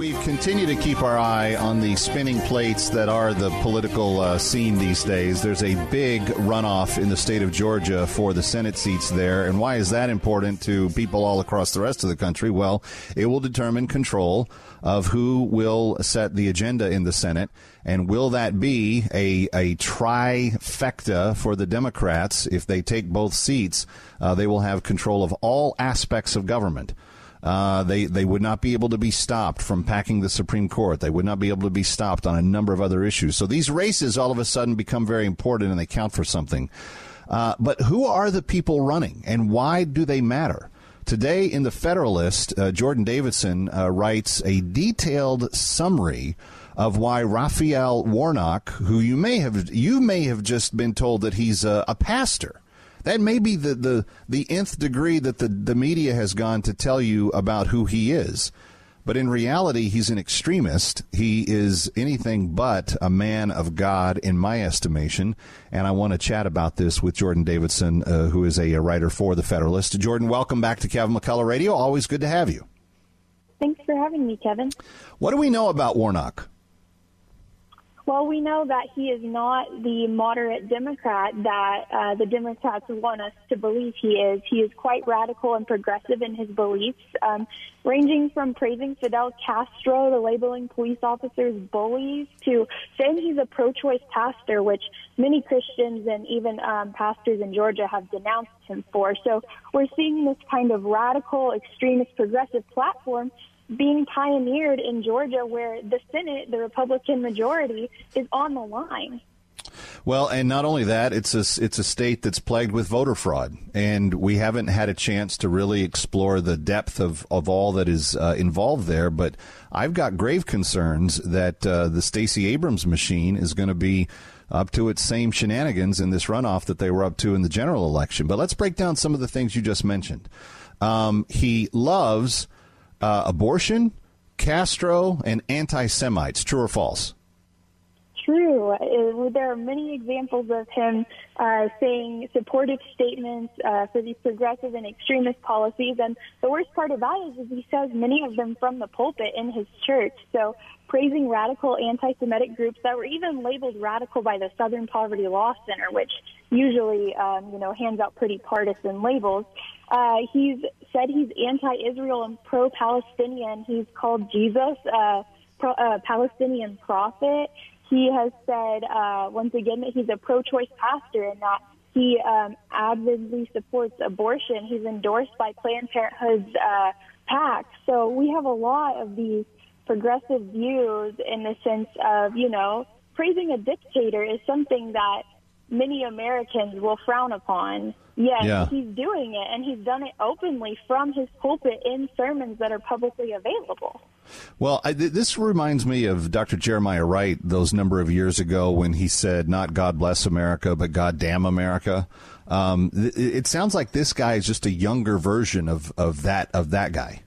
We've continued to keep our eye on the spinning plates that are the political uh, scene these days. There's a big runoff in the state of Georgia for the Senate seats there. And why is that important to people all across the rest of the country? Well, it will determine control of who will set the agenda in the Senate. And will that be a, a trifecta for the Democrats? If they take both seats, uh, they will have control of all aspects of government. Uh, they they would not be able to be stopped from packing the Supreme Court. They would not be able to be stopped on a number of other issues. So these races all of a sudden become very important and they count for something. Uh, but who are the people running and why do they matter? Today in the Federalist, uh, Jordan Davidson uh, writes a detailed summary of why Raphael Warnock, who you may have you may have just been told that he's a, a pastor that may be the, the, the nth degree that the, the media has gone to tell you about who he is. But in reality, he's an extremist. He is anything but a man of God, in my estimation. And I want to chat about this with Jordan Davidson, uh, who is a, a, writer for The Federalist. Jordan, welcome back to Kevin McCullough Radio. Always good to have you. Thanks for having me, Kevin. What do we know about Warnock? Well, we know that he is not the moderate Democrat that uh, the Democrats want us to believe he is. He is quite radical and progressive in his beliefs, um, ranging from praising Fidel Castro to labeling police officers bullies to saying he's a pro-choice pastor, which many Christians and even um, pastors in Georgia have denounced him for. So we're seeing this kind of radical, extremist, progressive platform being pioneered in Georgia where the Senate, the Republican majority, is on the line. Well, and not only that, it's a it's a state that's plagued with voter fraud, and we haven't had a chance to really explore the depth of, of all that is uh, involved there. But I've got grave concerns that uh, the Stacey Abrams machine is going to be up to its same shenanigans in this runoff that they were up to in the general election. But let's break down some of the things you just mentioned. Um, he loves uh, abortion, Castro, and anti Semites. True or false? True. Uh, there are many examples of him uh, saying supportive statements uh, for these progressive and extremist policies. And the worst part that is, is he says many of them from the pulpit in his church. So praising radical anti-Semitic groups that were even labeled radical by the Southern Poverty Law Center, which usually, um, you know, hands out pretty partisan labels. Uh, he's said he's anti-Israel and pro-Palestinian. He's called Jesus a pro, uh, Palestinian prophet. He has said uh, once again that he's a pro-choice pastor and that he um, avidly supports abortion. He's endorsed by Planned Parenthood's uh, PAC. So we have a lot of these progressive views in the sense of, you know, praising a dictator is something that many Americans will frown upon. Yes, yeah. he's doing it, and he's done it openly from his pulpit in sermons that are publicly available. Well, I, this reminds me of Dr. Jeremiah Wright those number of years ago when he said, "Not God bless America, but God damn America." Um, it, it sounds like this guy is just a younger version of, of that of that guy.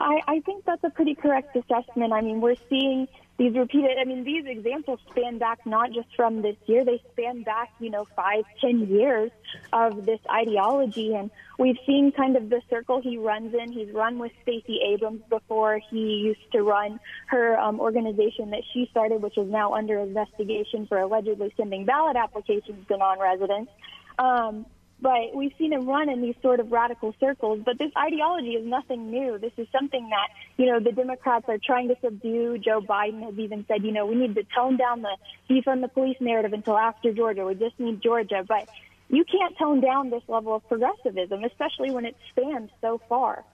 I, I think that's a pretty correct assessment. I mean, we're seeing these repeated, I mean, these examples span back not just from this year, they span back, you know, five, ten years of this ideology. And we've seen kind of the circle he runs in. He's run with Stacey Abrams before. He used to run her um, organization that she started, which is now under investigation for allegedly sending ballot applications to non-residents. Um, but we've seen him run in these sort of radical circles. But this ideology is nothing new. This is something that, you know, the Democrats are trying to subdue. Joe Biden has even said, you know, we need to tone down the defund the police narrative until after Georgia. We just need Georgia. But you can't tone down this level of progressivism, especially when it spans so far.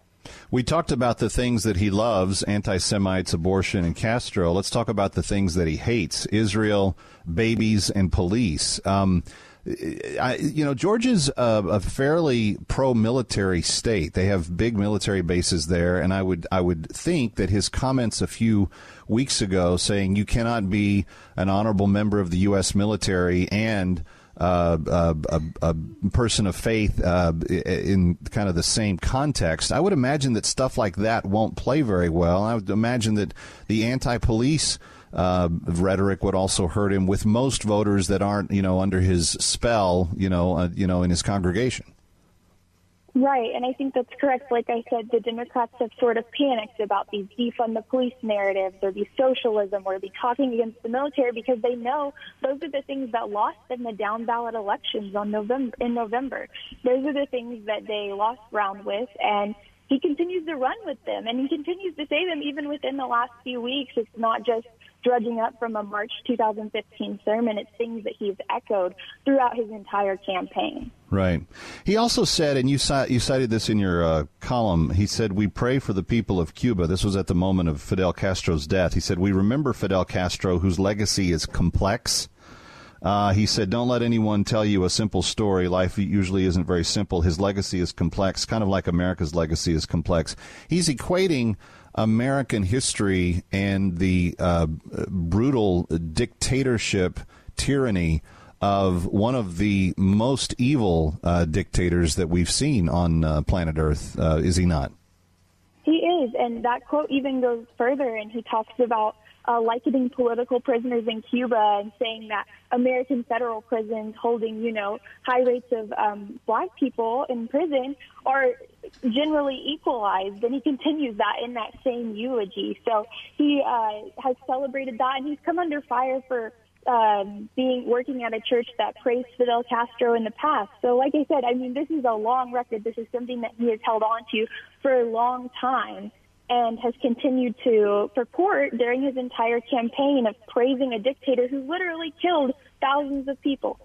We talked about the things that he loves anti Semites, abortion, and Castro. Let's talk about the things that he hates Israel, babies, and police. Um, I, you know, Georgia's a, a fairly pro-military state. They have big military bases there, and I would I would think that his comments a few weeks ago saying you cannot be an honorable member of the U.S. military and uh, a, a, a, person of faith uh, in kind of the same context, I would imagine that stuff like that won't play very well. I would imagine that the anti-police uh, rhetoric would also hurt him with most voters that aren't, you know, under his spell, you know, uh, you know, in his congregation. Right, and I think that's correct. Like I said, the Democrats have sort of panicked about these defund the police narratives or the socialism or the talking against the military because they know those are the things that lost them the down ballot elections on November in November. Those are the things that they lost ground with and he continues to run with them and he continues to say them even within the last few weeks. It's not just drudging up from a March 2015 sermon. It's things that he's echoed throughout his entire campaign. Right. He also said, and you, you cited this in your uh, column, he said, We pray for the people of Cuba. This was at the moment of Fidel Castro's death. He said, We remember Fidel Castro, whose legacy is complex. Uh, he said, Don't let anyone tell you a simple story. Life usually isn't very simple. His legacy is complex, kind of like America's legacy is complex. He's equating American history and the uh, brutal dictatorship tyranny of one of the most evil uh, dictators that we've seen on uh, planet Earth, uh, is he not? He is, and that quote even goes further, and he talks about uh, likening political prisoners in Cuba and saying that American federal prisons holding, you know, high rates of um, black people in prison are generally equalized. And he continues that in that same eulogy. So he uh, has celebrated that, and he's come under fire for um, being working at a church that praised Fidel Castro in the past. So, like I said, I mean, this is a long record. This is something that he has held on to for a long time and has continued to purport during his entire campaign of praising a dictator who literally killed thousands of people.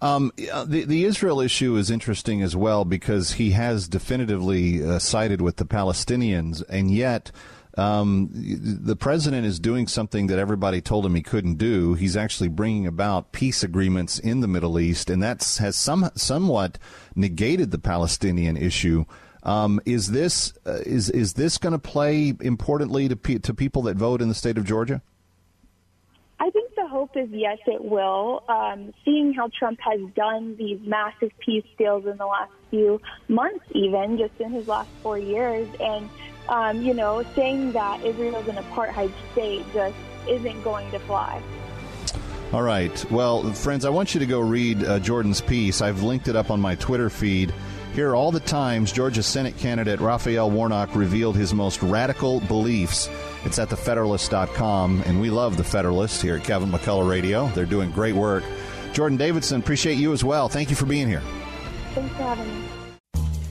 Um, the the Israel issue is interesting as well because he has definitively uh, sided with the Palestinians, and yet. Um, the president is doing something that everybody told him he couldn't do. He's actually bringing about peace agreements in the Middle East, and that has some somewhat negated the Palestinian issue. Um, is this uh, is is this going to play importantly to pe- to people that vote in the state of Georgia? I think the hope is yes, it will. Um, seeing how Trump has done these massive peace deals in the last few months, even just in his last four years, and um, you know, saying that Israel is an apartheid state just isn't going to fly. All right. Well, friends, I want you to go read uh, Jordan's piece. I've linked it up on my Twitter feed. Here are all the times Georgia Senate candidate Raphael Warnock revealed his most radical beliefs. It's at thefederalist.com, and we love the Federalist here at Kevin McCullough Radio. They're doing great work. Jordan Davidson, appreciate you as well. Thank you for being here. Thanks for having me.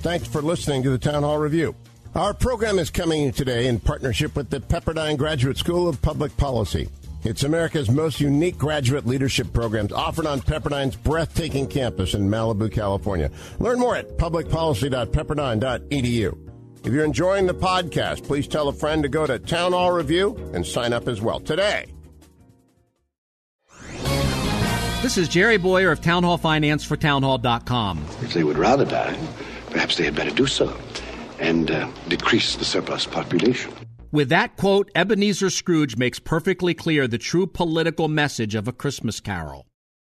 Thanks for listening to the Town Hall Review. Our program is coming today in partnership with the Pepperdine Graduate School of Public Policy. It's America's most unique graduate leadership programs offered on Pepperdine's breathtaking campus in Malibu, California. Learn more at publicpolicy.pepperdine.edu. If you're enjoying the podcast, please tell a friend to go to Town Hall Review and sign up as well today. This is Jerry Bowyer of Town Hall Finance for townhall.com. If they would rather die, perhaps they had better do so and uh, decrease the surplus population. With that quote, Ebenezer Scrooge makes perfectly clear the true political message of A Christmas Carol.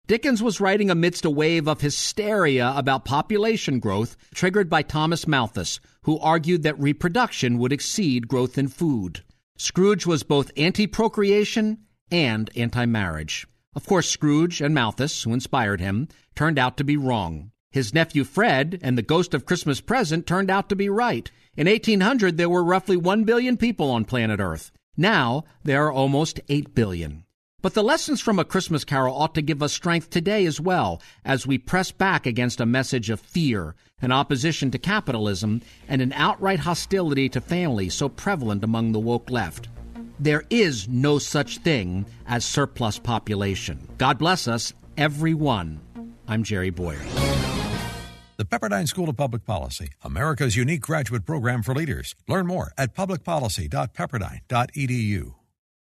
Dickens was writing amidst a wave of hysteria about population growth triggered by Thomas Malthus, who argued that reproduction would exceed growth in food. Scrooge was both anti procreation and anti marriage. Of course, Scrooge and Malthus, who inspired him, turned out to be wrong. His nephew Fred and the Ghost of Christmas Present turned out to be right. In 1800, there were roughly 1 billion people on planet Earth. Now, there are almost 8 billion. But the lessons from A Christmas Carol ought to give us strength today as well, as we press back against a message of fear, an opposition to capitalism, and an outright hostility to family so prevalent among the woke left. There is no such thing as surplus population. God bless us, everyone. I'm Jerry Bowyer. The Pepperdine School of Public Policy, America's unique graduate program for leaders. Learn more at publicpolicy.pepperdine.edu.